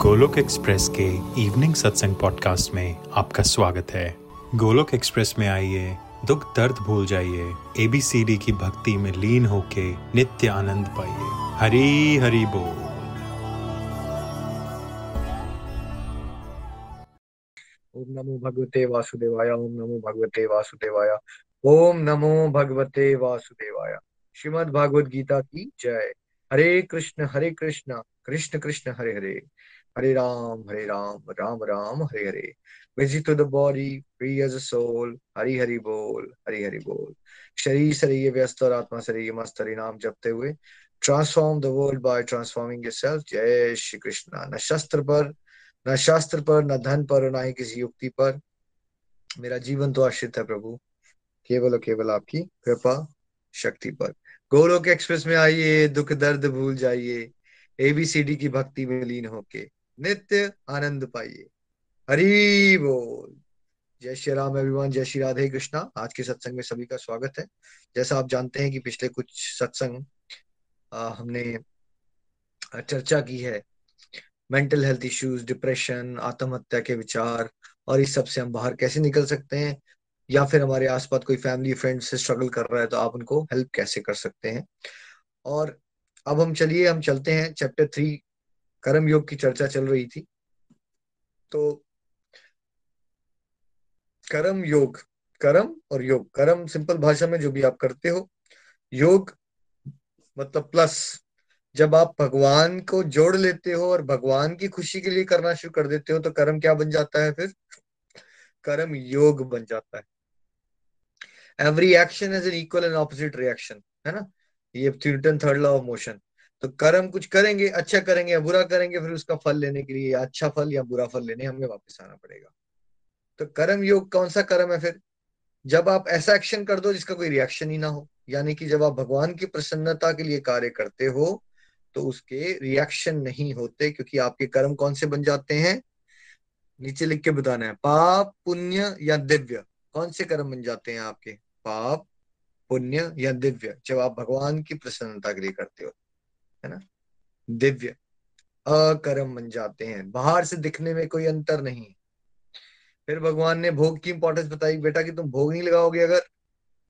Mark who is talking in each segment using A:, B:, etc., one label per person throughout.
A: Golok express के evening सत्संग podcast में आपका स्वागत है। गोलोक एक्सप्रेस में आइए, दुख दर्द भूल जाइए एबीसीडी की भक्ति में लीन होके नित्य आनंद पाइए। हरी हरी बोल।
B: ओम नमो भगवते वासुदेवाय, ओम नमो भगवते वासुदेवाय, ओम नमो भगवते वासुदेवाय। श्रीमद भागवत गीता की जय। हरे कृष्ण हरे कृष्ण कृष्ण कृष्ण, हरे हरे। हरे राम हरे राम राम राम हरे हरे busy to the body, free as a soul. Hari Hari बोल हरि हरि बोल शरीर से व्यस्त और आत्मा से मस्त हरि जपते हुए transform the world by transforming yourself जय श्री कृष्ण न शस्त्र पर न शास्त्र पर न धन पर और न ही किसी युक्ति पर मेरा जीवन तो आश्रित है प्रभु केवल और केवल आपकी कृपा शक्ति पर गोलोक एक्सप्रेस में आइए दुख दर्द भूल जाइए एबीसीडी की भक्ति में लीन होके नित्य आनंद पाइए। हरी बोल। जय श्री राम एवरीवन जय श्री राधे कृष्णा। आज के सत्संग में सभी का स्वागत है। जैसा आप जानते हैं कि पिछले कुछ सत्संग हमने चर्चा की है। मेंटल हेल्थ इश्यूज़ डिप्रेशन आत्महत्या के विचार और इस सबसे हम बाहर कैसे निकल सकते हैं? या फिर हमारे आसपास कोई फैमिली फ्रेंड से स्ट्रगल कर रहा है तो आप उनको हेल्प कैसे कर सकते हैं? और अब हम चलिए, हम चलते हैं चैप्टर थ्री कर्म योग की चर्चा चल रही थी। तो कर्म योग, कर्म और योग, कर्म सिंपल भाषा में जो भी आप करते हो, योग मतलब प्लस जब आप भगवान को जोड़ लेते हो और भगवान की खुशी के लिए करना शुरू कर देते हो तो कर्म क्या बन जाता है फिर? कर्म योग बन जाता है। Every action is an equal and opposite reaction है ना? ये थर्ड लॉ ऑफ़ मोशन तो कर्म कुछ करेंगे अच्छा करेंगे या बुरा करेंगे, फिर उसका फल लेने के लिए या अच्छा फल या बुरा फल लेने, हमें वापस आना पड़ेगा। तो कर्म योग कौन सा कर्म है फिर? जब आप ऐसा एक्शन कर दो जिसका कोई रिएक्शन ही ना हो, यानी कि जब आप भगवान की प्रसन्नता के लिए कार्य करते हो तो उसके रिएक्शन नहीं होते, क्योंकि आपके कर्म कौन से बन जाते हैं? नीचे लिख के बताना है, पाप, पुण्य या दिव्य। कौन से कर्म बन जाते हैं आपके? पाप, पुण्य या दिव्य, जब आप भगवान की प्रसन्नता के लिए करते हो। है ना? दिव्य। अकर्म बन जाते हैं। बाहर से दिखने में कोई अंतर नहीं। फिर भगवान ने भोग की इंपॉर्टेंस बताई, बेटा, कि तुम भोग नहीं लगाओगे अगर,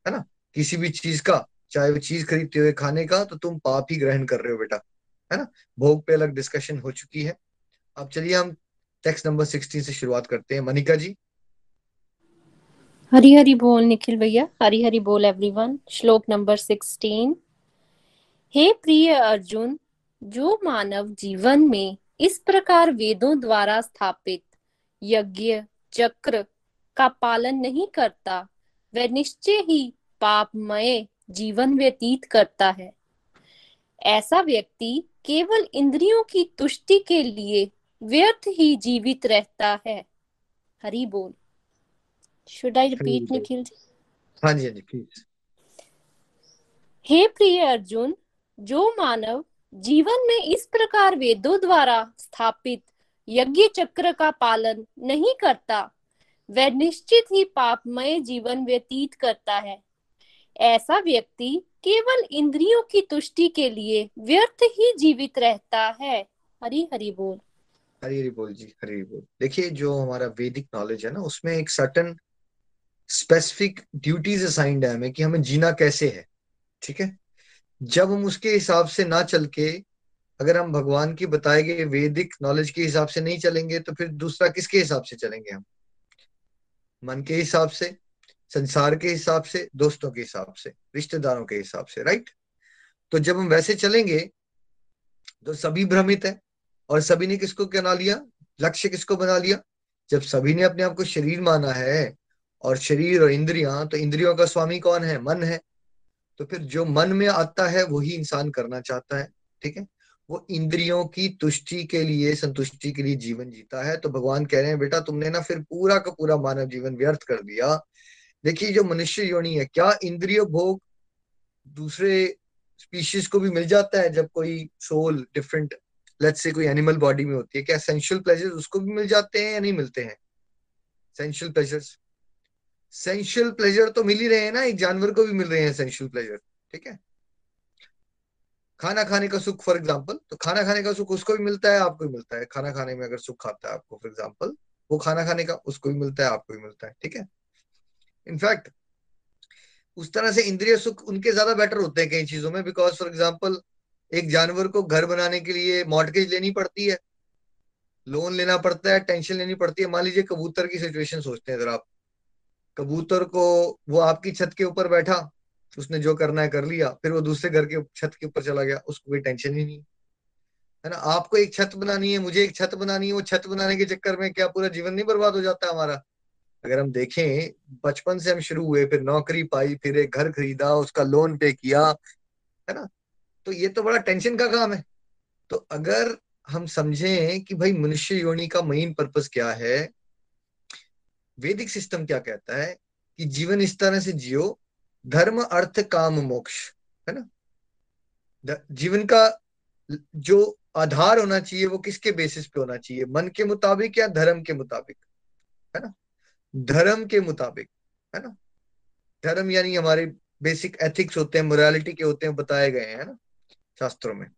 B: है ना? किसी भी चीज़ का, चाहे वो चीज़ खरीदते हुए खाने का तो तुम पाप ही ग्रहण कर रहे हो, बेटा। है ना? भोग पे अलग डिस्कशन हो चुकी है। अब चलिए हम टेक्स्ट नंबर सिक्सटीन से शुरुआत करते हैं। मनिका जी।
C: हरी हरी बोल, निखिल भैया। हरी हरी बोल एवरीवन श्लोक नंबर सिक्सटीन हे प्रिय अर्जुन जो मानव जीवन में इस प्रकार वेदों द्वारा स्थापित यज्ञ चक्र का पालन नहीं करता वह निश्चय ही पापमय जीवन व्यतीत करता है। ऐसा व्यक्ति केवल इंद्रियों की तुष्टि के लिए व्यर्थ ही जीवित रहता है। हरि बोल। Should I repeat Nikhil ji
B: हाँ जी हाँ जी प्लीज़
C: हे प्रिय अर्जुन जो मानव जीवन में इस प्रकार वेदों द्वारा स्थापित यज्ञ चक्र का पालन नहीं करता, वह निश्चित ही पापमय जीवन व्यतीत करता है। ऐसा व्यक्ति केवल इंद्रियों की तुष्टि के लिए व्यर्थ ही जीवित रहता है। हरी हरी बोल।
B: हरी हरी बोल जी, हरी हरी बोल। देखिए, जो हमारा वैदिक नॉलेज है ना, उसमें एक सर्टन स्पेसिफिक ड्यूटीज़ असाइंड है हमें कि हमें जीना कैसे है, ठीक है? जब हम उसके हिसाब से ना चल के अगर हम भगवान की बताए गए वैदिक नॉलेज के हिसाब से नहीं चलेंगे तो फिर दूसरा किसके हिसाब से चलेंगे हम? मन के हिसाब से, संसार के हिसाब से, दोस्तों के हिसाब से, रिश्तेदारों के हिसाब से राइट तो जब हम वैसे चलेंगे तो सभी भ्रमित है, और सभी ने किसको बना लिया? लक्ष्य किसको बना लिया? जब सभी ने अपने आप को शरीर माना है, और शरीर और इंद्रियाँ तो इंद्रियों का स्वामी कौन है? मन है। तो फिर जो मन में आता है, वही इंसान करना चाहता है, ठीक है? वो इंद्रियों की तुष्टि के लिए, संतुष्टि के लिए जीवन जीता है। तो भगवान कह रहे हैं, बेटा, तुमने ना फिर पूरा का पूरा मानव जीवन व्यर्थ कर दिया। देखिए, जो मनुष्य योनि है, क्या इंद्रिय भोग दूसरे स्पीशीज को भी मिल जाता है, जब कोई सोल डिफरेंट लेट्स से कोई एनिमल बॉडी में होती है? क्या सेंशुअल प्लेजर्स उसको भी मिल जाते हैं या नहीं मिलते हैं? सेंशुअल प्लेजर्स सेंशुअल प्लेजर तो मिल ही रहे हैं ना, एक जानवर को भी मिल रहे हैं सेंशुअल प्लेजर ठीक है? खाना खाने का सुख फॉर एग्ज़ाम्पल तो खाना खाने का सुख उसको भी मिलता है, आपको भी मिलता है। खाना खाने में अगर सुख खाता है आपको फॉर एग्ज़ाम्पल वो खाना खाने का उसको भी मिलता है, आपको भी मिलता है, ठीक है? इनफैक्ट उस तरह से इंद्रिय सुख उनके ज़्यादा बेटर होते हैं कई चीज़ों में बिकॉज़ फॉर एग्ज़ाम्पल एक जानवर को घर बनाने के लिए मॉडगेज लेनी पड़ती है लोन लेना पड़ता है टेंशन लेनी पड़ती है। मान लीजिए कबूतर की सिचुएशन सोचते हैं जरा आप कबूतर को वो आपकी छत के ऊपर बैठा, उसने जो करना है कर लिया, फिर वो दूसरे घर के छत के ऊपर चला गया, उसको कोई टेंशन ही नहीं। है ना? आपको एक छत बनानी है, मुझे एक छत बनानी है, वो छत बनाने के चक्कर में क्या पूरा जीवन नहीं बर्बाद हो जाता हमारा? अगर हम देखें, बचपन से हम शुरू हुए, फिर नौकरी पाई, फिर एक घर खरीदा, उसका लोन पे किया, है ना? तो ये तो बड़ा टेंशन का काम है। तो अगर हम समझें कि भाई मनुष्य योनि का मेन पर्पस क्या है वैदिक सिस्टम क्या कहता है कि जीवन इस तरह से जियो, धर्म, अर्थ, काम, मोक्ष, है ना? जीवन का जो आधार होना चाहिए, वो किसके बेसिस पे होना चाहिए? मन के मुताबिक या धर्म के मुताबिक? है ना? धर्म के मुताबिक, है ना? धर्म यानी हमारे बेसिक एथिक्स होते हैं मोरालिटी के होते हैं, बताए गए हैं ना? शास्त्रों में।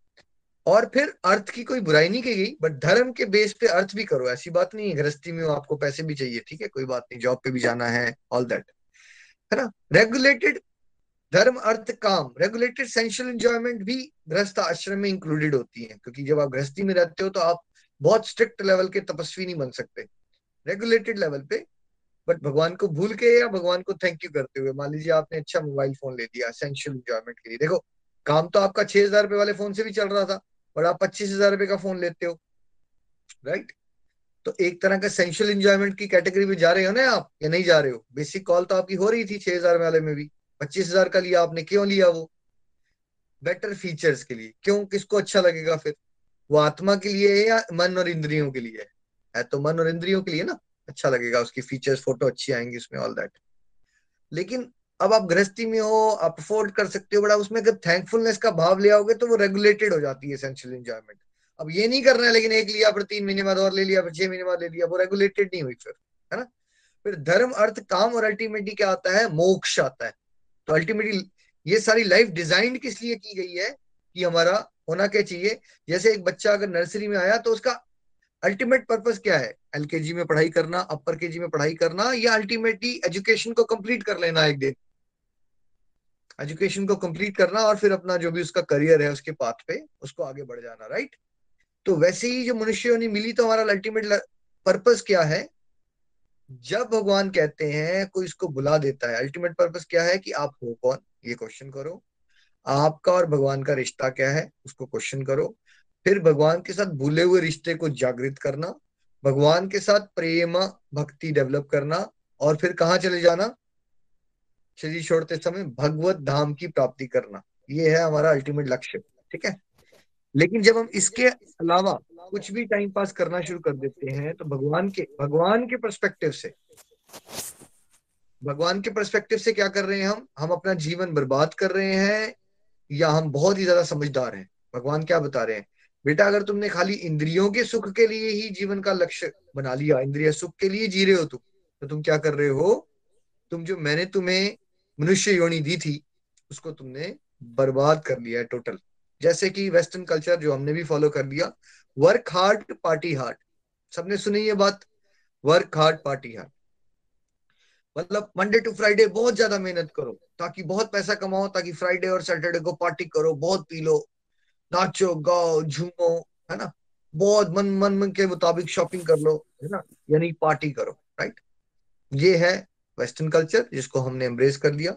B: और फिर अर्थ की कोई बुराई नहीं की गई बट धर्म के बेस पे अर्थ भी करो, ऐसी बात नहीं है, गृहस्थी में आपको पैसे भी चाहिए, ठीक है, कोई बात नहीं जॉब पे भी जाना है ऑल दैट है ना? रेगुलेटेड धर्म, अर्थ, काम रेगुलेटेड सेंशल एंजॉयमेंट भी गृहस्थ आश्रम में इंक्लूडेड होती है, क्योंकि जब आप गृहस्थी में रहते हो तो आप बहुत स्ट्रिक्ट लेवल के तपस्वी नहीं बन सकते रेगुलेटेड लेवल पे बट भगवान को भूल के या भगवान को थैंक यू करते हुए, मान लीजिए आपने अच्छा मोबाइल फ़ोन ले दिया सेंशुअल एंजॉयमेंट के लिए, देखो, काम तो आपका छह हज़ार रुपए वाले फ़ोन से भी चल रहा था बट आप पच्चीस हज़ार रुपए का फ़ोन लेते हो राइट तो एक तरह का सेंशुअल एंजॉयमेंट की कैटेगरी में जा रहे हो ना आप या नहीं जा रहे हो? बेसिक कॉल तो आपकी हो रही थी छह हज़ार वाले में भी। पच्चीस हज़ार का लिया आपने क्यों लिया वो? बेटर फीचर्स के लिए। क्यों? किसको अच्छा लगेगा फिर? वो आत्मा के लिए है या मन और इंद्रियों के लिए है, है तो मन और इंद्रियों के लिए ना अच्छा लगेगा उसकी फीचर्स फ़ोटो अच्छी आएँगी उसमें ऑल दैट लेकिन अब आप गृहस्थी में हो, आप अफोर्ड कर सकते हो बड़ा उसमें अगर थैंकफुलनेस का भाव ले आओगे तो वो रेगुलेटेड हो जाती है एसेंशियल एंजॉयमेंट अब ये नहीं करना है, लेकिन एक लिया, फिर तीन महीने बाद और ले लिया, फिर छह महीने बाद ले लिया, वो रेगुलेटेड नहीं हुई फिर, है ना? फिर धर्म, अर्थ, काम और अल्टीमेटली क्या आता है? मोक्ष आता है. तो अल्टीमेटली ये सारी लाइफ डिज़ाइन किस लिए की गई है? कि हमारा होना क्या चाहिए? जैसे एक बच्चा अगर नर्सरी में आया तो उसका अल्टीमेट पर्पस क्या है? एलकेजी में पढ़ाई करना अपर केजी में पढ़ाई करना, या अल्टीमेटली एजुकेशन को कंप्लीट कर लेना एक दिन? एजुकेशन को कंप्लीट करना और फिर अपना जो भी उसका करियर है उसके पाथ पे उसको आगे बढ़ जाना राइट तो वैसे ही जो मनुष्य ने मिली तो हमारा अल्टीमेट पर्पस क्या है? जब भगवान कहते हैं, कोई इसको बुला देता है अल्टीमेट पर्पस क्या है कि आप हो कौन? ये क्वेश्चन करो। आपका और भगवान का रिश्ता क्या है? उसको क्वेश्चन करो। फिर भगवान के साथ भूले हुए रिश्ते को जागृत करना, भगवान के साथ प्रेम, भक्ति डेवलप करना और फिर कहा चले जाना? शरीर छोड़ते समय भगवत धाम की प्राप्ति करना। ये है हमारा अल्टीमेट लक्ष्य, ठीक है? लेकिन जब हम इसके अलावा कुछ भी टाइम पास करना शुरू कर देते हैं तो भगवान के भगवान के परस्पेक्टिव से, भगवान के परस्पेक्टिव से क्या कर रहे हैं हम? हम अपना जीवन बर्बाद कर रहे हैं या हम बहुत ही ज़्यादा समझदार हैं? भगवान क्या बता रहे हैं? बेटा, अगर तुमने खाली इंद्रियों के सुख के लिए ही जीवन का लक्ष्य बना लिया, इंद्रिय सुख के लिए जी रहे हो तुम तो तुम क्या कर रहे हो? तुम जो, मैंने तुम्हें मनुष्य योनि दी थी, उसको तुमने बर्बाद कर लिया है टोटल जैसे कि वेस्टर्न कल्चर जो हमने भी फॉलो कर लिया वर्क हार्ड पार्टी हार्ड सबने सुनी ये बात? वर्क हार्ड पार्टी हार्ड मतलब मंडे टू फ्राइडे बहुत ज़्यादा मेहनत करो, ताकि बहुत पैसा कमाओ, ताकि फ्राइडे और सैटरडे को पार्टी करो, बहुत पी लो, नाचो, गाओ, झूमो, है ना? बहुत मन मन मन के मुताबिक शॉपिंग कर लो, है ना? यानी पार्टी करो राइट ये है वेस्टर्न कल्चर जिसको हमने एम्ब्रेस कर लिया।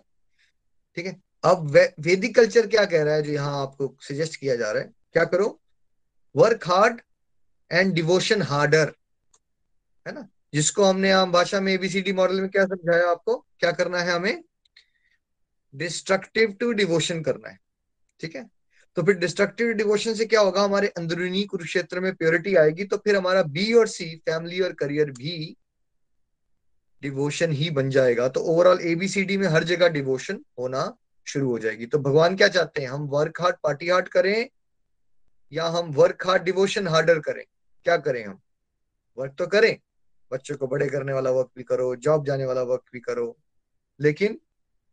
B: ठीक है? अब वैदिक कल्चर क्या कह रहा है? जो यहाँ आपको सजेस्ट किया जा रहा है। क्या करो? Work hard and devotion harder है ना? जिसको हमने आम भाषा में एबीसीडी मॉडल में क्या समझाया आपको? क्या करना है हमें? डिस्ट्रक्टिव टू डिवोशन करना है। ठीक है? तो फिर डिस्ट्रक्टिव डिवोशन से क्या होगा? हमारे अंदरूनी कुरुक्षेत्र में प्योरिटी आएगी तो फिर हमारा बी और सी फैमिली और करियर भी डिवोशन ही बन जाएगा तो ओवरऑल एबीसीडी में हर जगह डिवोशन होना शुरू हो जाएगी। तो भगवान क्या चाहते हैं? हम वर्क हार्ड पार्टी हार्ड करें या हम वर्क हार्ड डिवोशन हार्डर करें? क्या करें हम? वर्क तो करें, बच्चों को बड़े करने वाला वर्क भी करो जॉब जाने वाला वर्क भी करो, लेकिन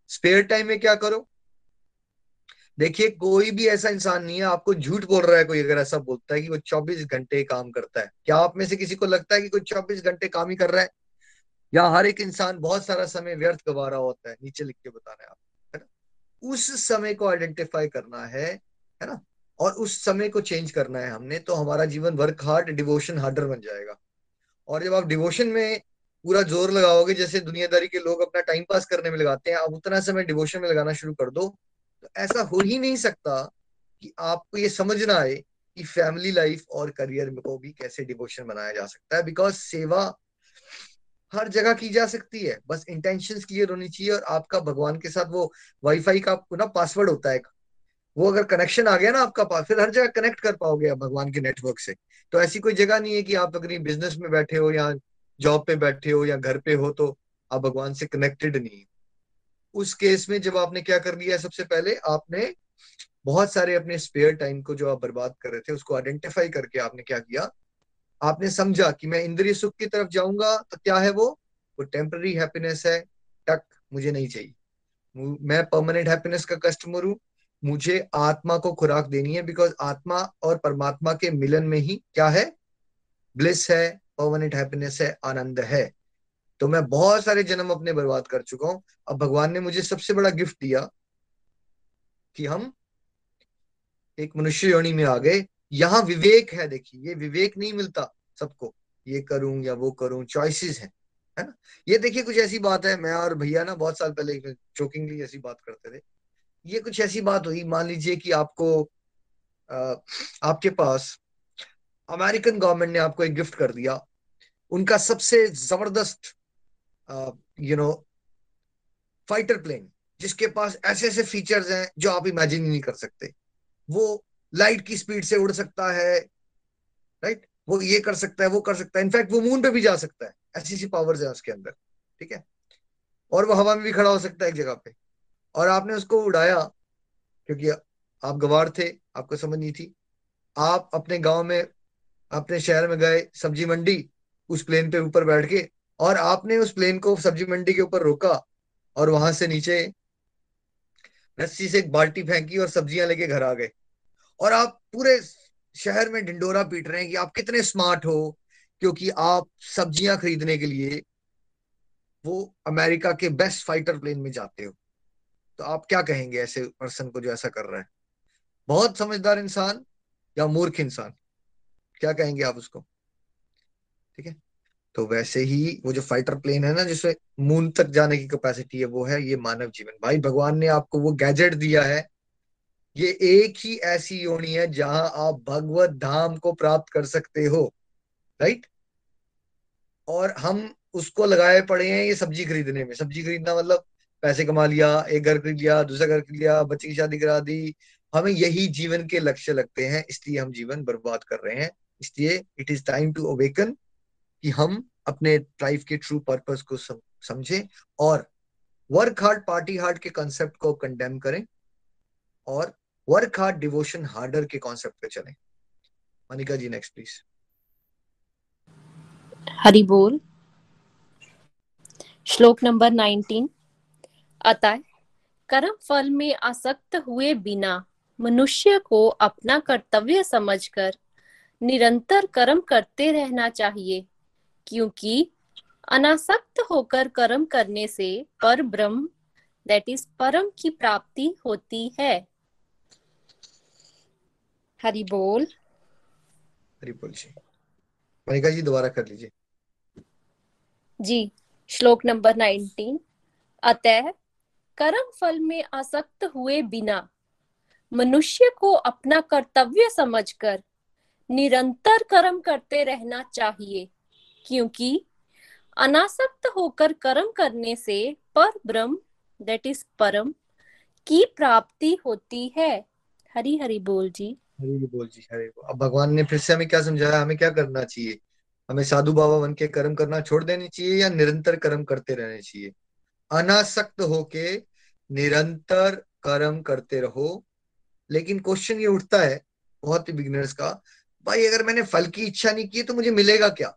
B: स्पेयर टाइम में क्या करो? देखिए, कोई भी ऐसा इंसान नहीं है, आपको झूठ बोल रहा है कोई, अगर ऐसा बोलता है कि वो 24 घंटे काम करता है। क्या आप में से किसी को लगता है कि कोई 24 घंटे काम ही कर रहा है? या हर एक इंसान बहुत सारा समय व्यर्थ गवा रहा होता है, नीचे लिख के बताना है आप है ना? उस समय को आइडेंटिफाई करना है है ना? और उस समय को चेंज करना है हमने तो हमारा जीवन वर्क हार्ड डिवोशन हार्डर बन जाएगा। और जब आप डिवोशन में पूरा ज़ोर लगाओगे, जैसे दुनियादारी के लोग अपना टाइम पास करने में लगाते हैं, आप उतना समय डिवोशन में लगाना शुरू कर दो तो ऐसा हो ही नहीं सकता कि आपको ये समझ ना आए कि फैमिली लाइफ और करियर को भी कैसे डिवोशन बनाया जा सकता है बिकॉज़ सेवा हर जगह की जा सकती है। बस इंटेंशन क्लियर होनी चाहिए और आपका भगवान के साथ वो वाईफाई का आपको ना पासवर्ड होता है। वो अगर कनेक्शन आ गया ना आपका पास, फिर हर जगह कनेक्ट कर पाओगे आप भगवान के नेटवर्क से। तो ऐसी कोई जगह नहीं है कि आप अगर बिज़नेस में बैठे हो या जॉब पे बैठे हो या घर पे हो तो आप भगवान से कनेक्टेड नहीं है। उस केस में जब आपने क्या कर लिया सबसे पहले, आपने बहुत सारे अपने स्पेयर टाइम को जो आप बर्बाद कर रहे थे उसको आइडेंटिफाई करके आपने क्या किया? आपने समझा कि मैं इंद्रिय सुख की तरफ़ जाऊँगा तो क्या है वो? वो टेम्पररी हैप्पीनेस है। टक, मुझे नहीं चाहिए। मैं परमानेंट हैप्पीनेस का कस्टमर हूँ। मुझे आत्मा को खुराक देनी है बिकॉज़ आत्मा और परमात्मा के मिलन में ही क्या है? ब्लिस है परमानेंट हैप्पीनेस है, आनंद है। तो मैं बहुत सारे जन्म अपने बर्बाद कर चुका हूँ। अब भगवान ने मुझे सबसे बड़ा गिफ्ट दिया कि हम एक मनुष्य योनि में आ गए। यहाँ विवेक है देखिए ये विवेक नहीं मिलता सबको। ये करूँ या वो करूँ चॉइसेस है है ना? ये देखिए कुछ ऐसी बात है मैं और भैया ना बहुत साल पहले चोकिंगली ऐसी बात करते थे। ये कुछ ऐसी बात हुई मान लीजिए कि आपको आ, आपके पास अमेरिकन गवर्नमेंट ने आपको एक गिफ्ट कर दिया। उनका सबसे ज़बरदस्त यू नो फाइटर प्लेन जिसके पास ऐसे ऐसे फीचर्स हैं जो आप इमेजिन नहीं कर सकते। वो लाइट की स्पीड से उड़ सकता है राइट वो ये कर सकता है, वो कर सकता है। इनफैक्ट वो मून पे भी जा सकता है, ऐसी सी पावर्स है उसके अंदर, ठीक है? और वो हवा में भी खड़ा हो सकता है एक जगह पे। और आपने उसको उड़ाया, क्योंकि आप गवार थे, आपको समझ नहीं थी। आप अपने गाँव में, अपने शहर में गए, सब्ज़ी मंडी उस प्लेन पे ऊपर बैठ के, और आपने उस प्लेन को सब्ज़ी मंडी के ऊपर रोका, और वहाँ से नीचे रस्सी से एक बाल्टी फेंकी और सब्ज़ियाँ लेके घर आ गए। और आप पूरे शहर में ढिंडोरा पीट रहे हैं कि आप कितने स्मार्ट हो, क्योंकि आप सब्ज़ियाँ खरीदने के लिए वो अमेरिका के बेस्ट फाइटर प्लेन में जाते हो। तो आप क्या कहेंगे ऐसे पर्सन को जो ऐसा कर रहा है? बहुत समझदार इंसान या मूर्ख इंसान? क्या कहेंगे आप उसको? ठीक है? तो वैसे ही वो जो फाइटर प्लेन है ना, जिसमें मून तक जाने की कैपेसिटी है, वो है ये मानव जीवन। भाई, भगवान ने आपको वो गैजेट दिया है ये एक ही ऐसी योनि है जहाँ आप भगवत धाम को प्राप्त कर सकते हो राइट और हम उसको लगाए पड़े हैं ये सब्ज़ी खरीदने में। सब्ज़ी खरीदना मतलब पैसे कमा लिया, एक घर खरीद लिया, दूसरा घर खरीद लिया, बच्चे की शादी करा दी। हमें यही जीवन के लक्ष्य लगते हैं, इसलिए हम जीवन बर्बाद कर रहे हैं। इसलिए it is time to awaken कि हम अपने लाइफ के ट्रू पर्पस को समझें और वर्क हार्ड पार्टी हार्ड के कॉन्सेप्ट को कंडेम करें और वर्क हार्ड डिवोशन हार्डर के कॉन्सेप्ट पे चलें। मनिका जी नेक्स्ट प्लीज़
C: हरि बोल। श्लोक नंबर नाइनटीन। अतः कर्म फल में आसक्त हुए बिना मनुष्य को अपना कर्तव्य समझकर निरंतर कर्म करते रहना चाहिए, क्योंकि अनासक्त होकर कर्म करने से पर ब्रह्म दैट इज़ परम की प्राप्ति होती है। हरि बोल
B: हरि बोल जी। मनिका जी दोबारा कर लीजिए।
C: जी श्लोक नंबर नाइनटीन। अतः कर्म फल में आसक्त हुए बिना मनुष्य को अपना कर्तव्य समझकर निरंतर कर्म करते रहना चाहिए क्योंकि अनासक्त होकर कर्म करने से पर ब्रह्म दैट इज़ परम की प्राप्ति होती है। हरी हरी बोल जी।
B: हरी बोल जी हरी बोल। अब भगवान ने फिर से हमें क्या समझाया? हमें क्या करना चाहिए? हमें साधु बाबा बन के कर्म करना छोड़ देनी चाहिए या निरंतर कर्म करते रहने चाहिए? अनासक्त होके निरंतर कर्म करते रहो। लेकिन क्वेश्चन ये उठता है, बहुत ही बिगनर्स का, भाई अगर मैंने फल की इच्छा नहीं की तो मुझे मिलेगा क्या?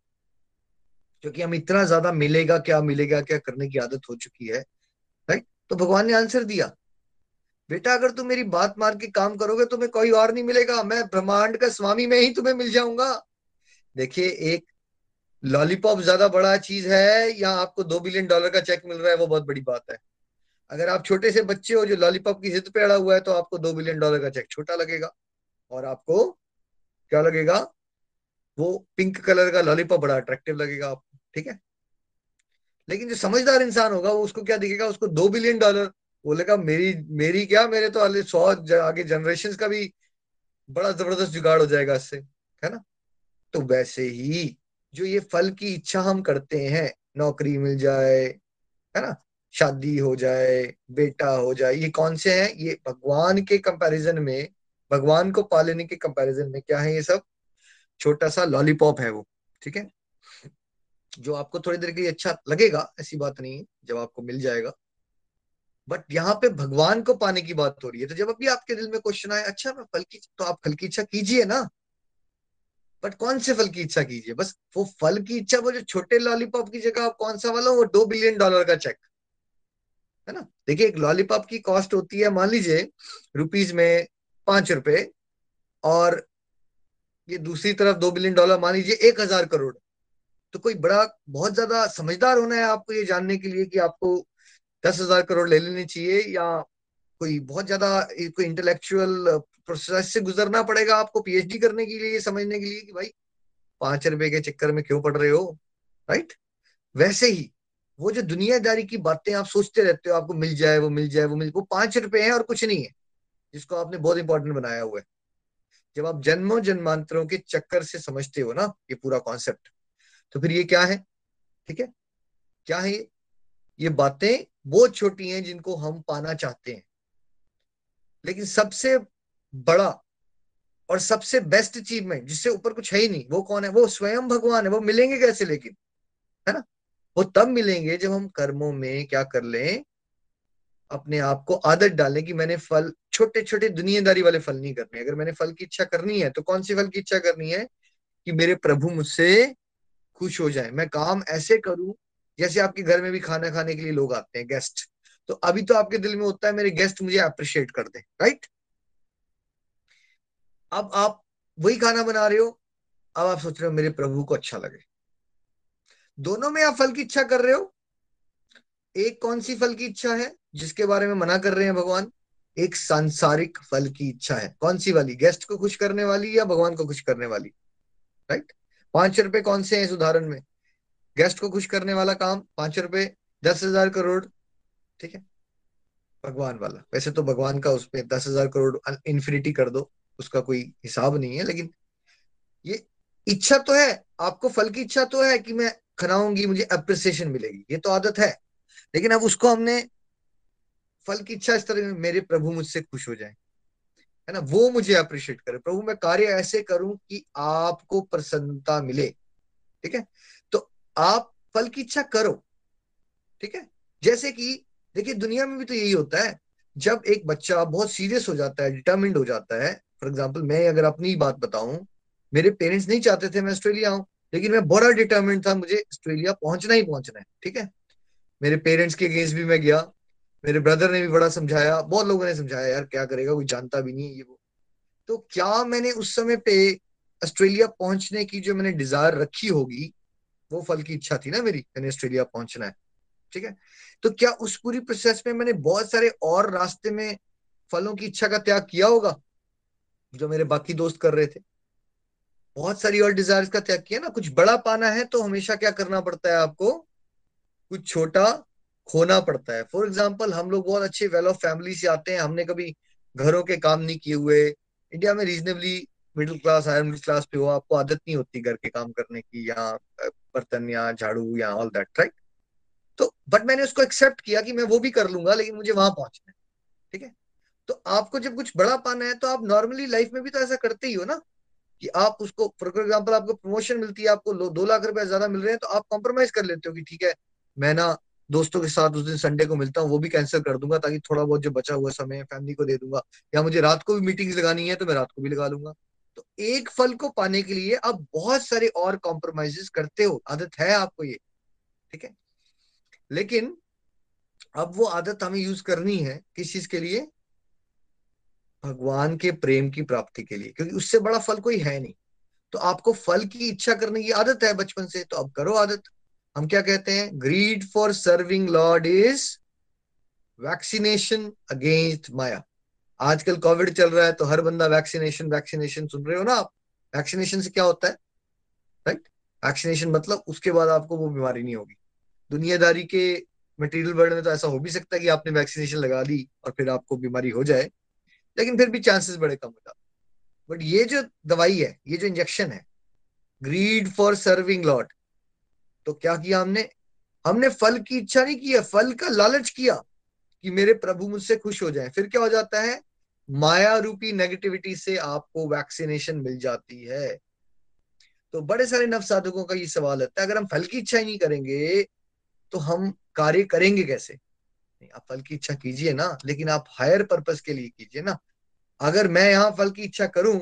B: क्योंकि हम इतना ज़्यादा मिलेगा क्या मिलेगा क्या करने की आदत हो चुकी है राइट तो भगवान ने आंसर दिया। बेटा, अगर तुम मेरी बात मान के काम करोगे तुम्हें कोई और नहीं मिलेगा। मैं ब्रह्मांड का स्वामी, में ही तुम्हें मिल जाऊँगा। देखिए, एक लॉलीपॉप ज़्यादा बड़ा चीज़ है या आपको दो बिलियन डॉलर का चेक मिल रहा है, वो बहुत बड़ी बात है। अगर आप छोटे से बच्चे हो जो लॉलीपॉप की जिद पे अड़ा हुआ है तो आपको दो बिलियन डॉलर का चेक छोटा लगेगा। और आपको क्या लगेगा? वो पिंक कलर का लॉलीपॉप बड़ा अट्रैक्टिव लगेगा आपको, ठीक है? लेकिन जो समझदार इंसान होगा, वो उसको क्या दिखेगा? उसको दो बिलियन डॉलर बोलेगा मेरी मेरी क्या, मेरे तो अले सौ आगे जनरेशन का भी बड़ा ज़बरदस्त जुगाड़ हो जाएगा इससे, है ना? तो वैसे ही जो ये फल की इच्छा हम करते हैं, नौकरी मिल जाए, है ना? शादी हो जाए, बेटा हो जाए, ये कौन से हैं? ये भगवान के कंपैरिजन में, भगवान को पालने के कंपैरिजन में क्या है ये सब? छोटा सा लॉलीपॉप है वो, ठीक है? जो आपको थोड़ी देर के लिए अच्छा लगेगा, ऐसी बात नहीं है, जब आपको मिल जाएगा। बट यहाँ पे भगवान को पाने की बात हो रही है। तो जब अभी आपके दिल में क्वेश्चन आए अच्छा मैं फल की तो आप फल की इच्छा कीजिए ना। बट कौन से फल की इच्छा कीजिए? बस वो फल की इच्छा, वो जो छोटे लॉलीपॉप की जगह आप कौन सा वाला, वो दो बिलियन डॉलर का चेक है ना? देखिए, एक लॉलीपॉप की कॉस्ट होती है, मान लीजिए रुपीज़ में पाँच रुपए, और ये दूसरी तरफ़ दो बिलियन डॉलर मान लीजिए, एक हज़ार करोड़। तो कोई बड़ा, बहुत ज़्यादा समझदार होना है आपको ये जानने के लिए कि आपको दस हज़ार करोड़ ले लेनी चाहिए या कोई बहुत ज़्यादा कोई इंटेलेक्चुअल प्रोसेस से गुजरना पड़ेगा आपको पीएचडी करने के लिए समझने के लिए कि भाई, पाँच रुपए के चक्कर में क्यों पढ़ रहे हो? राइट वैसे ही, वो जो दुनियादारी की बातें आप सोचते रहते हो, आपको मिल जाए, वो मिल जाए, वो मिल, वो पाँच रुपए है और कुछ नहीं है, जिसको आपने बहुत इंपॉर्टेंट बनाया हुआ है। जब आप जन्मों जन्मांतरों के चक्कर से समझते हो ना, ये पूरा कॉन्सेप्ट तो फिर ये क्या है? ठीक है? क्या है ये बातें बहुत छोटी हैं जिनको हम पाना चाहते हैं। लेकिन सबसे बड़ा और सबसे बेस्ट अचीवमेंट जिससे ऊपर कुछ है ही नहीं, वो कौन है? वो स्वयं भगवान है, वो मिलेंगे कैसे लेकिन? है ना? वो तब मिलेंगे जब हम कर्मों में क्या कर लें, अपने आप को आदत डालें कि मैंने फल छोटे छोटे दुनियादारी वाले फल नहीं करने। अगर मैंने फल की इच्छा करनी है तो कौन सी फल की इच्छा करनी है? कि मेरे प्रभु मुझसे खुश हो जाए। मैं काम ऐसे करूँ जैसे आपके घर में भी खाना खाने के लिए लोग आते हैं गेस्ट तो अभी तो आपके दिल में होता है, मेरे गेस्ट मुझे अप्रिशिएट कर दे राइट अब आप वही खाना बना रहे हो, अब आप सोच रहे हो मेरे प्रभु को अच्छा लगे। दोनों में आप फल की इच्छा कर रहे हो। एक कौन सी फल की इच्छा है, जिसके बारे में मना कर रहे हैं भगवान? एक सांसारिक फल की इच्छा है। कौन सी वाली? गेस्ट को खुश करने वाली या भगवान को खुश करने वाली? राइट पाँच रुपए कौन से हैं इस उदाहरण में? गेस्ट को खुश करने वाला काम पाँच रुपए, दस हज़ार करोड़, ठीक है? भगवान वाला। वैसे तो भगवान का उसमें दस हज़ार करोड़ इन्फिनिटी कर दो, उसका कोई हिसाब नहीं है, लेकिन ये इच्छा तो है, आपको फल की इच्छा तो है कि मैं खनाऊँगी मुझे अप्रिसिएशन मिलेगी, ये तो आदत है। लेकिन अब उसको हमने फल की इच्छा इस तरह मेरे प्रभु मुझसे खुश हो जाए। है ना? वो मुझे अप्रिशिएट करे। प्रभु, मैं कार्य ऐसे करूँ कि आपको प्रसन्नता मिले, ठीक है? आप फल की इच्छा करो, ठीक है? जैसे कि, देखिए, दुनिया में भी तो यही होता है, जब एक बच्चा बहुत सीरियस हो जाता है डिटर्मिंड हो जाता है, फॉर एग्ज़ाम्पल मैं अगर अपनी बात बताऊँ, मेरे पेरेंट्स नहीं चाहते थे मैं ऑस्ट्रेलिया आऊँ, लेकिन मैं बड़ा डिटर्मिंड था, मुझे ऑस्ट्रेलिया पहुँचना ही पहुँचना है, ठीक है? मेरे पेरेंट्स के अगेंस्ट भी मैं गया, मेरे ब्रदर ने भी बड़ा समझाया, बहुत लोगों ने समझाया, यार, क्या करेगा, कोई जानता भी नहीं ये वो। तो क्या मैंने उस समय पे ऑस्ट्रेलिया पहुँचने की जो मैंने डिज़ायर रखी होगी वो फल की इच्छा थी ना मेरी, मैंने ऑस्ट्रेलिया पहुँचना है। ठीक है? तो क्या उस पूरी प्रोसेस में मैंने बहुत सारे और रास्ते में फलों की इच्छा का त्याग किया होगा? जो मेरे बाकी दोस्त कर रहे थे। बहुत सारी और डिज़ायर का त्याग किया ना। कुछ बड़ा पाना है तो हमेशा क्या करना पड़ता है आपको? कुछ छोटा खोना पड़ता है। फॉर एग्ज़ाम्पल हम लोग बहुत अच्छे वेल ऑफ़ फैमिली से आते हैं। हमने कभी घरों के काम नहीं किए हुए। इंडिया में reasonably middle class higher middle class पे हो, आपको आदत नहीं होती घर के काम करने की या बर्तन या झाड़ू या ऑल दैट राइट तो बट मैंने उसको एक्सेप्ट किया कि मैं वो भी कर लूँगा, लेकिन मुझे वहाँ पहुँचना है, ठीक है? तो आपको जब कुछ बड़ा पाना है तो आप नॉर्मली लाइफ में भी तो ऐसा करते ही हो ना, कि आप उसको फॉर एग्ज़ाम्पल आपको प्रमोशन मिलती है, आपको दो लाख रुपए ज़्यादा मिल रहे हैं तो आप कॉम्प्रोमाइज कर लेते हो कि ठीक है, मैं ना दोस्तों के साथ उस दिन संडे को मिलता हूँ, वो भी कैंसिल कर दूँगा, ताकि थोड़ा बहुत जो बचा हुआ समय है फैमिली को दे दूँगा, या मुझे रात को भी मीटिंग लगानी है तो मैं रात को भी लगा लूँगा। तो एक फल को पाने के लिए आप बहुत सारे और कॉम्प्रोमाइजेस करते हो। आदत है आपको ये, ठीक है? लेकिन अब वो आदत हमें यूज़ करनी है किस चीज़ के लिए? भगवान के प्रेम की प्राप्ति के लिए, क्योंकि उससे बड़ा फल कोई है नहीं। तो आपको फल की इच्छा करने की आदत है बचपन से तो अब करो आदत। हम क्या कहते हैं? Greed for serving Lord is vaccination against maya आजकल कोविड चल रहा है तो हर बंदा वैक्सीनेशन वैक्सीनेशन सुन रहे हो ना आप? वैक्सीनेशन से क्या होता है? राइट वैक्सीनेशन मतलब उसके बाद आपको वो बीमारी नहीं होगी। दुनियादारी के मटेरियल वर्ल्ड में तो ऐसा हो भी सकता है कि आपने वैक्सीनेशन लगा दी और फिर आपको बीमारी हो जाए, लेकिन फिर भी चांसेस बड़े कम हो जाते बट ये जो दवाई है, ये जो इंजेक्शन है ग्रीड फॉर सर्विंग लॉर्ड तो क्या किया हमने? हमने फल की इच्छा नहीं किया फल का लालच किया। कि मेरे प्रभु मुझसे खुश हो जाए। फिर क्या हो जाता है? माया रूपी नेगेटिविटी से आपको वैक्सीनेशन मिल जाती है। तो बड़े सारे नव साधकों का ये सवाल होता है। अगर हम फल की इच्छा ही नहीं करेंगे तो हम कार्य करेंगे कैसे? नहीं, आप फल की इच्छा कीजिए ना, लेकिन आप हायर पर्पस के लिए कीजिए ना। अगर मैं यहाँ फल की इच्छा करूँ,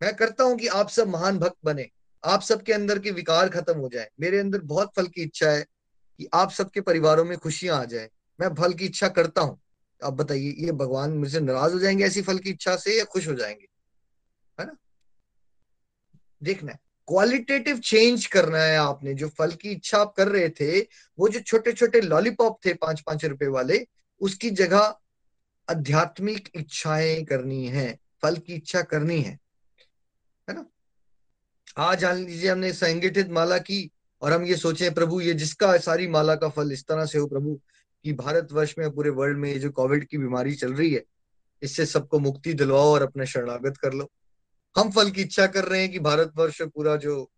B: मैं करता हूँ कि आप सब महान भक्त बने, आप सबके अंदर के विकार खत्म हो जाए। मेरे अंदर बहुत फल की इच्छा है कि आप सबके परिवारों में खुशियाँ आ जाए। मैं फल की इच्छा करता हूँ। आप बताइए, ये भगवान मुझसे नाराज़ हो जाएँगे ऐसी फल की इच्छा से या खुश हो जाएँगे? है ना? देखना क्वालिटेटिव चेंज करना है आपने। जो फल की इच्छा आप कर रहे थे, वो जो छोटे छोटे लॉलीपॉप थे पाँच पाँच रुपए वाले, उसकी जगह आध्यात्मिक इच्छाएँ करनी है, फल की इच्छा करनी है। है ना? आज जान लीजिए हमने संगठित माला की और हम ये सोचे प्रभु ये जिसका सारी माला का फल इस तरह से हो, प्रभु कि भारतवर्ष में पूरे वर्ल्ड में ये जो कोविड की बीमारी चल रही है, इससे सबको मुक्ति दिलवाओ और अपने शरणागत कर लो। हम फल की इच्छा कर रहे हैं कि भारतवर्ष पूरा जो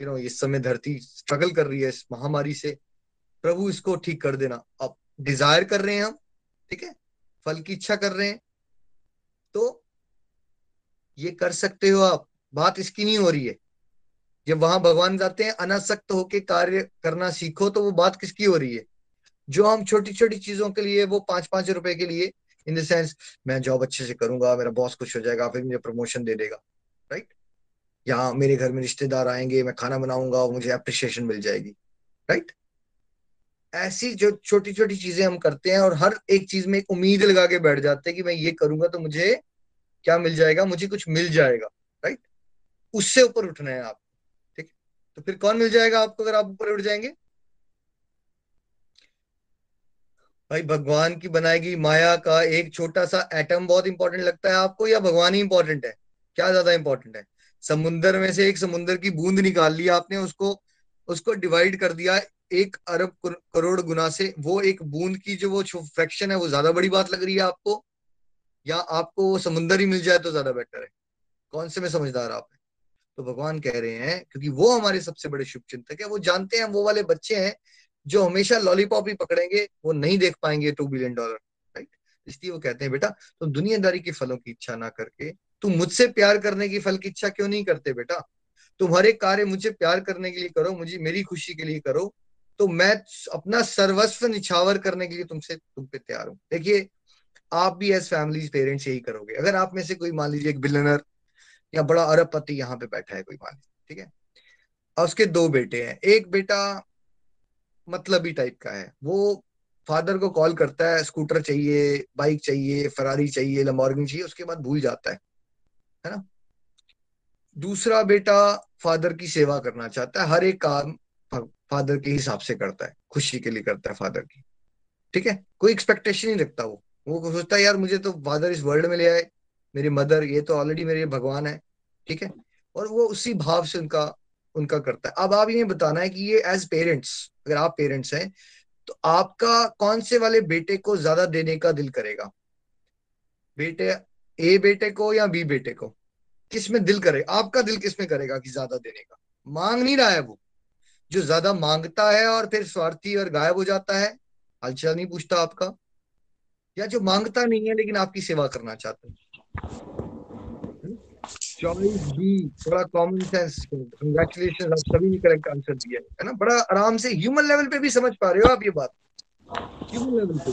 B: यू नो इस समय धरती स्ट्रगल कर रही है, इस महामारी से, प्रभु इसको ठीक कर देना। अब डिज़ायर कर रहे हैं हम, ठीक है? फल की इच्छा कर रहे हैं। तो ये कर सकते हो आप। बात इसकी नहीं हो रही है। जब वहाँ भगवान जाते हैं, अनासक्त होके कार्य करना सीखो तो वो बात किसकी हो रही है? जो हम छोटी छोटी चीज़ों के लिए, वो पाँच पाँच रुपए के लिए इन द सेंस मैं जॉब अच्छे से करूँगा, मेरा बॉस खुश हो जाएगा, फिर मुझे प्रमोशन दे देगा राइट या मेरे घर में रिश्तेदार आएँगे, मैं खाना बनाऊँगा मुझे अप्रिशिएशन मिल जाएगी राइट ऐसी जो छोटी छोटी चीज़ें हम करते हैं, और हर एक चीज़ में उम्मीद लगा के बैठ जाते हैं कि मैं ये करूँगा तो मुझे क्या मिल जाएगा, मुझे कुछ मिल जाएगा राइट उससे ऊपर उठना है आप, ठीक तो फिर कौन मिल जाएगा आपको अगर आप ऊपर उठ जाएँगे? भाई, भगवान की बनाई गई माया का एक छोटा सा एटम बहुत इंपॉर्टेंट लगता है आपको या भगवान ही इंपॉर्टेंट है? क्या ज़्यादा इंपॉर्टेंट है? समुन्द्र में से एक समुन्द्र की बूंद निकाल लिया आपने, उसको उसको डिवाइड कर दिया, एक अरब करोड़ गुना से, वो एक बूंद की जो वो फ्रैक्शन है, वो ज़्यादा बड़ी बात लग रही है आपको? या आपको वो समुन्द्र ही मिल जाए तो ज़्यादा बेटर है? कौन से में समझदार आप है? तो भगवान कह रहे हैं, क्योंकि वो हमारे सबसे बड़े शुभ चिंतक है, वो जानते हैं, वो वाले बच्चे हैं जो हमेशा लॉलीपॉप ही पकड़ेंगे, वो नहीं देख पाएँगे टू बिलियन डॉलर राइट इसलिए वो कहते हैं, बेटा, तुम दुनियादारी के फलों की इच्छा ना करके, तुम मुझसे प्यार करने की फल की इच्छा क्यों नहीं करते, बेटा? तुम हर एक कार्य मुझे प्यार करने के लिए करो, मुझे, मेरी खुशी के लिए करो तो मैं अपना सर्वस्व निछावर करने के लिए तुमसे, तुम पे तैयार हूँ। देखिए, आप भी एज फैमिली पेरेंट्स यही करोगे। अगर आप में से कोई, मान लीजिए एक बिलनर या बड़ा अरबपति यहाँ पे बैठा है, कोई मान लीजिए, ठीक है? और उसके दो बेटे हैं। एक बेटा मतलबी टाइप का है। वो फादर को कॉल करता है स्कूटर चाहिए बाइक चाहिए फरारी चाहिए लमोर्गिन चाहिए, उसके बाद भूल जाता है है ना? दूसरा बेटा फादर की सेवा करना चाहता है, हर एक काम फादर के हिसाब से करता है, खुशी के लिए करता है फादर की, ठीक है? कोई एक्सपेक्टेशन नहीं रखता वो। वो सोचता है, यार, मुझे तो फादर इस वर्ल्ड में ले आए, मेरी मदर ये तो ऑलरेडी मेरे भगवान है, ठीक है? और वो उसी भाव से उनका उनका करता है। अब आप ये बताना है कि ये एज पेरेंट्स अगर आप पेरेंट्स हैं तो आपका कौन से वाले बेटे को ज़्यादा देने का दिल करेगा? बेटे ए बेटे को या बी बेटे को? किसमें दिल करे? आपका दिल किसमें करेगा कि ज़्यादा देने का? मांग नहीं रहा है वो। जो ज़्यादा माँगता है और फिर स्वार्थी और गायब हो जाता है, हलचल नहीं पूछता आपका। या जो माँगता नहीं है, लेकिन आपकी सेवा करना चाहता है। बड़ा कॉमन करेक्ट आंसर दिया है ना? बड़ा आराम से ह्यूमन लेवल पे भी समझ पा रहे हो आप ये बात? ह्यूमन लेवल पे।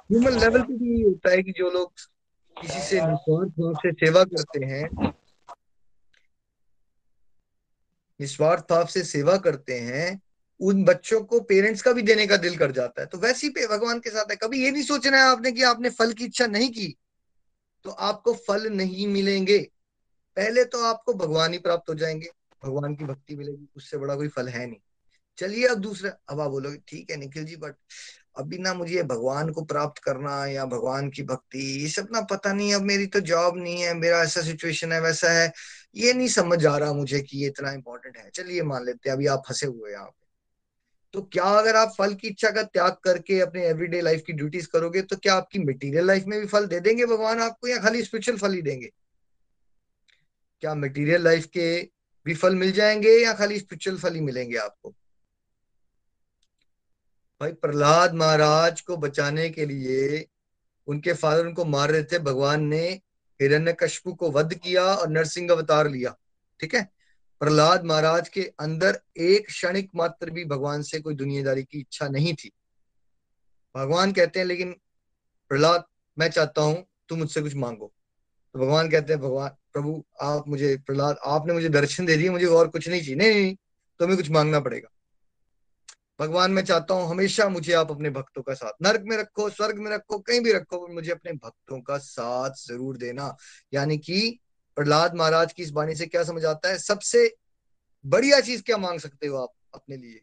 B: ह्यूमन लेवल पे भी होता है कि जो लोग किसी से निस्वार्थ भाव से सेवा करते हैं, निस्वार्थ भाव से सेवा करते हैं, उन बच्चों को पेरेंट्स का भी देने का दिल कर जाता है। तो वैसे ही भगवान के साथ है। कभी ये नहीं सोचना है आपने कि आपने फल की इच्छा नहीं की तो आपको फल नहीं मिलेंगे। पहले तो आपको भगवान ही प्राप्त हो जाएँगे, भगवान की भक्ति मिलेगी, उससे बड़ा कोई फल है नहीं। चलिए अब दूसरा, अब आप बोलोगे, ठीक है निखिल जी बट अभी ना मुझे भगवान को प्राप्त करना या भगवान की भक्ति, ये सब ना पता नहीं, अब मेरी तो जॉब नहीं है, मेरा ऐसा सिचुएशन है, वैसा है। ये नहीं समझ आ रहा मुझे कि ये इतना इंपॉर्टेंट है। चलिए मान लेते हैं, अभी आप फंसे हुए यहाँ पे। तो क्या अगर आप फल की इच्छा का त्याग करके अपने एवरीडे लाइफ की ड्यूटीज़ करोगे तो क्या आपकी मटेरियल लाइफ में भी फल दे देंगे भगवान आपको या खाली स्पिरिचुअल फल ही देंगे? क्या मटेरियल लाइफ के भी फल मिल जाएँगे या खाली स्पिरिचुअल फल ही मिलेंगे आपको? भाई प्रहलाद महाराज को बचाने के लिए उनके फादर उनको मार रहे थे। भगवान ने हिरण्य कशपु को वध किया और नरसिंह अवतार लिया। ठीक है? प्रहलाद महाराज के अंदर एक क्षणिक मात्र भी भगवान से कोई दुनियादारी की इच्छा नहीं थी। भगवान कहते हैं, लेकिन प्रहलाद, मैं चाहता हूँ, तुम मुझसे कुछ मांगो। तो भगवान कहते हैं, भगवान प्रभु आप मुझे प्रहलाद आपने मुझे दर्शन दे दिए मुझे और कुछ नहीं चाहिए। नहीं, नहीं तो कुछ मांगना पड़ेगा। भगवान मैं चाहता हूँ हमेशा मुझे आप अपने भक्तों का साथ नरक में रखो स्वर्ग में रखो कहीं भी रखो मुझे अपने भक्तों का साथ ज़रूर देना। यानी कि प्रहलाद महाराज की इस बाणी से क्या समझ आता है? सबसे बढ़िया चीज़ क्या मांग सकते हो आप अपने लिए?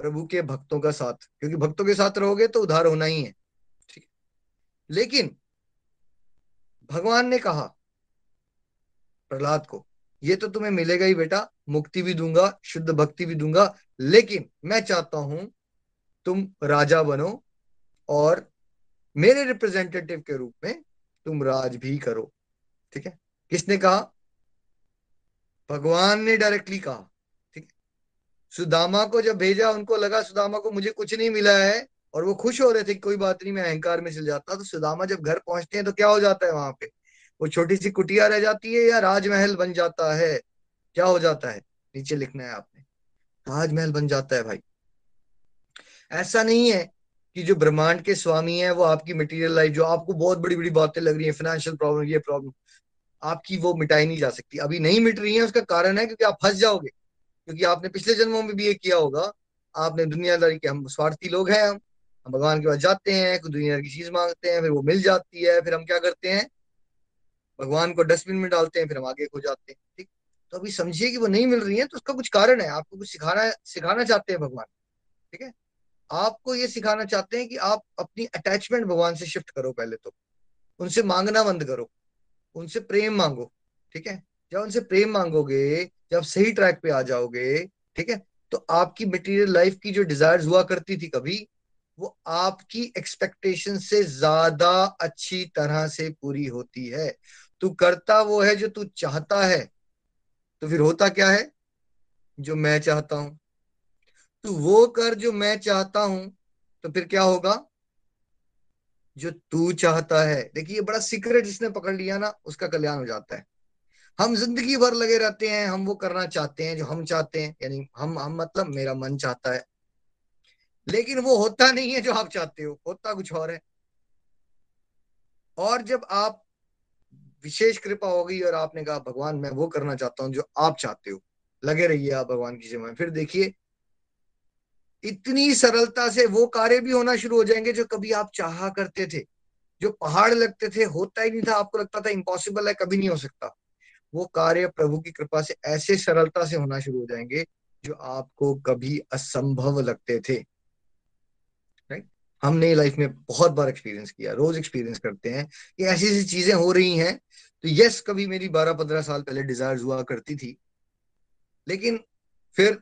B: प्रभु के भक्तों का साथ। क्योंकि भक्तों के साथ रहोगे तो उधार होना ही है ठीक लेकिन भगवान ने कहा प्रहलाद को। ये तो तुम्हें मिलेगा ही बेटा, मुक्ति भी दूँगा, शुद्ध भक्ति भी दूँगा, लेकिन मैं चाहता हूँ तुम राजा बनो और मेरे रिप्रेजेंटेटिव के रूप में तुम राज भी करो। ठीक है? किसने कहा? भगवान ने डायरेक्टली कहा। ठीक है? सुदामा को जब भेजा, उनको लगा सुदामा को मुझे कुछ नहीं मिला है और वो खुश हो रहे थे कोई बात नहीं, मैं अहंकार में चल जाता। तो सुदामा जब घर पहुँचते हैं तो क्या हो जाता है वहाँ पे? वो छोटी सी कुटिया रह जाती है या राजमहल बन जाता है? क्या हो जाता है? नीचे लिखना है आपने। राजमहल बन जाता है भाई। ऐसा नहीं है कि जो ब्रह्मांड के स्वामी है, वो आपकी मटेरियल लाइफ जो आपको बहुत बड़ी बड़ी बातें लग रही है फाइनेंशियल प्रॉब्लम ये प्रॉब्लम आपकी वो मिटाई नहीं जा सकती। अभी नहीं मिट रही है, उसका कारण है क्योंकि आप फंस जाओगे। क्योंकि आपने पिछले जन्मों में भी ये किया होगा। आपने दुनियादारी के, हम स्वार्थी लोग हैं हम। हम भगवान के पास जाते हैं, कुछ दुनिया की चीज़ मांगते हैं, फिर वो मिल जाती है, फिर हम क्या करते हैं? भगवान को डस्टबिन में डालते हैं, फिर हम आगे खो जाते हैं, ठीक? तो अभी समझिए कि वो नहीं मिल रही है तो उसका कुछ कारण है। आपको कुछ सिखाना सिखाना चाहते हैं भगवान, ठीक है? आपको ये सिखाना चाहते हैं कि आप अपनी अटैचमेंट भगवान से शिफ्ट करो पहले तो। उनसे मांगना बंद करो, उनसे प्रेम मांगो, ठीक है? जब उनसे प्रेम मांगोगे, जब सही ट्रैक पे आ जाओगे, ठीक है? तो आपकी मटेरियल लाइफ की जो डिज़ायर हुआ करती थी कभी, वो आपकी एक्सपेक्टेशन से ज़्यादा अच्छी तरह से पूरी होती है। तू करता वो है जो तू चाहता है। तो फिर होता क्या है? जो मैं चाहता हूँ। तू वो कर जो मैं चाहता हूँ तो फिर क्या होगा? जो तू चाहता है। देखिए, ये बड़ा सीक्रेट जिसने पकड़ लिया ना, उसका कल्याण हो जाता है। हम ज़िंदगी भर लगे रहते हैं, हम वो करना चाहते हैं जो हम चाहते हैं, यानी हम हम मतलब मेरा मन चाहता है। लेकिन वो होता नहीं है जो आप चाहते हो, होता कुछ और है। और जब आप विशेष कृपा हो गई और आपने कहा, भगवान, मैं वो करना चाहता हूँ जो आप चाहते हो। लगे रहिए आप भगवान की सेवा में। फिर देखिए, इतनी सरलता से वो कार्य भी होना शुरू हो जाएँगे जो कभी आप चाहा करते थे। जो पहाड़ लगते थे, होता ही नहीं था। आपको लगता था इम्पॉसिबल है, कभी नहीं हो सकता। वो कार्य प्रभु की कृपा से ऐसे सरलता से होना शुरू हो जाएँगे जो आपको कभी असंभव लगते थे। हमने लाइफ में बहुत बार एक्सपीरियंस किया, रोज एक्सपीरियंस करते हैं कि ऐसी ऐसी चीज़ें हो रही हैं। तो यस कभी मेरी बारह पंद्रह साल पहले डिज़ायर हुआ करती थी, लेकिन फिर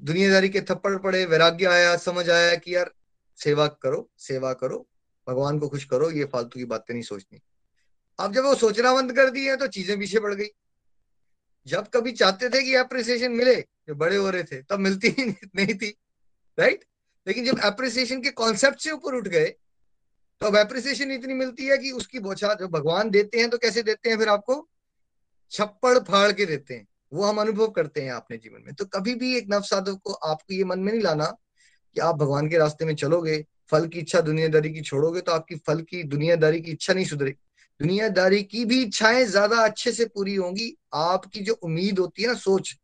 B: दुनियादारी के थप्पड़ पड़े, वैराग्य आया, समझ आया कि यार, सेवा करो सेवा करो, भगवान को खुश करो, ये फालतू की बातें नहीं सोचनी। अब जब वो सोचना बंद कर दी है तो चीज़ें पीछे पड़ गई। जब कभी चाहते थे कि अप्रिसिएशन मिले जो बड़े हो रहे थे, तब मिलती ही नहीं थी राइट लेकिन जब अप्रिसिएशन के कॉन्सेप्ट से ऊपर उठ गए तो अब अप्रिसिएशन इतनी मिलती है कि उसकी बौछार जो भगवान देते हैं तो कैसे देते हैं? फिर आपको छप्पड़ फाड़ के देते हैं। वो हम अनुभव करते हैं अपने जीवन में। तो कभी भी एक नव साधक को आपको ये मन में नहीं लाना कि आप भगवान के रास्ते में चलोगे, फल की इच्छा दुनियादारी की छोड़ोगे तो आपकी फल की दुनियादारी की इच्छा नहीं सुधरेगी। दुनियादारी की भी इच्छाएँ ज़्यादा अच्छे से पूरी होंगी। आपकी जो उम्मीद होती है ना, सोच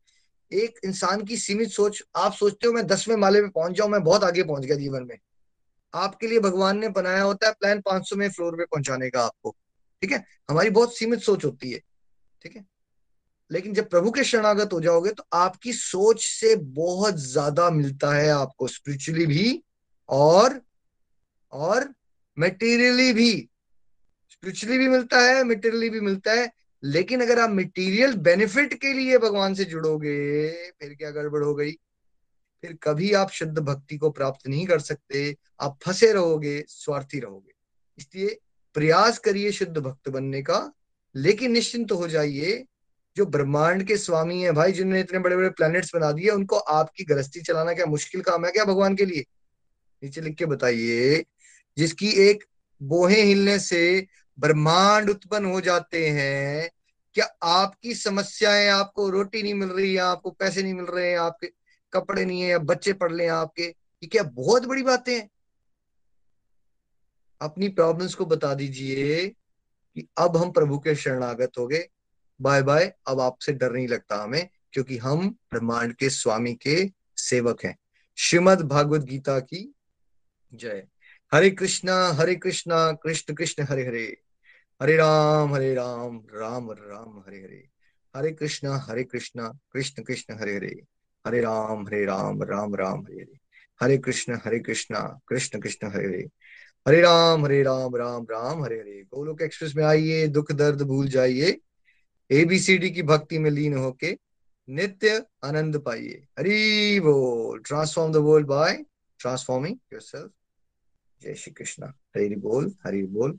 B: एक इंसान की सीमित सोच, आप सोचते हो मैं दसवें माले पे पहुँच जाऊँ, मैं बहुत आगे पहुँच गया जीवन में। आपके लिए भगवान ने बनाया होता है प्लान 500 में फ्लोर पे पहुँचाने का आपको। ठीक है? हमारी बहुत सीमित सोच होती है। ठीक है? लेकिन जब प्रभु के शरणागत हो जाओगे तो आपकी सोच से बहुत ज़्यादा मिलता है आपको स्पिरिचुअली भी और और मेटीरियली भी। स्पिरिचुअली भी मिलता है मेटीरियली भी मिलता है लेकिन अगर आप मटेरियल बेनिफिट के लिए भगवान से जुड़ोगे, फिर क्या गड़बड़ हो गई? फिर कभी आप शुद्ध भक्ति को प्राप्त नहीं कर सकते, आप फंसे रहोगे, स्वार्थी रहोगे। इसलिए प्रयास करिए शुद्ध भक्त बनने का, लेकिन निश्चिंत तो हो जाइए, जो ब्रह्मांड के स्वामी है भाई, जिन्होंने इतने बड़े बड़े प्लैनेट्स बना दिए, उनको आपकी गृहस्थी चलाना क्या मुश्किल काम है क्या भगवान के लिए? नीचे लिख के बताइए, जिसकी एक बोहे हिलने से ब्रह्मांड उत्पन्न हो जाते हैं। क्या आपकी समस्याएँ आपको रोटी नहीं मिल रही है आपको पैसे नहीं मिल रहे हैं आपके कपड़े नहीं है या बच्चे पढ़ ले आपके, ये क्या बहुत बड़ी बातें हैं? अपनी प्रॉब्लम्स को बता दीजिए कि अब हम प्रभु के शरणागत हो गए। बाय बाय, अब आपसे डर नहीं लगता हमें, क्योंकि हम ब्रह्मांड के स्वामी के सेवक हैं। श्रीमद भागवत गीता की जय। हरे कृष्णा हरे कृष्णा, कृष्ण कृष्ण, हरे हरे। हरे राम हरे राम राम राम, हरे हरे। हरे कृष्णा हरे कृष्णा, कृष्ण कृष्ण, हरे हरे। हरे राम हरे राम राम राम, हरे हरे। हरे कृष्ण, हरे कृष्णा, कृष्ण कृष्ण, हरे हरे। हरे राम हरे राम राम राम, हरे हरे। गोलोक एक्सप्रेस में आइए, दुख, दर्द, भूल जाइए। एबीसीडी की भक्ति में लीन होके नित्य आनंद पाइए। हरी बोल। Transform the world by transforming yourself जय श्री कृष्णा। हरी बोल हरी बोल।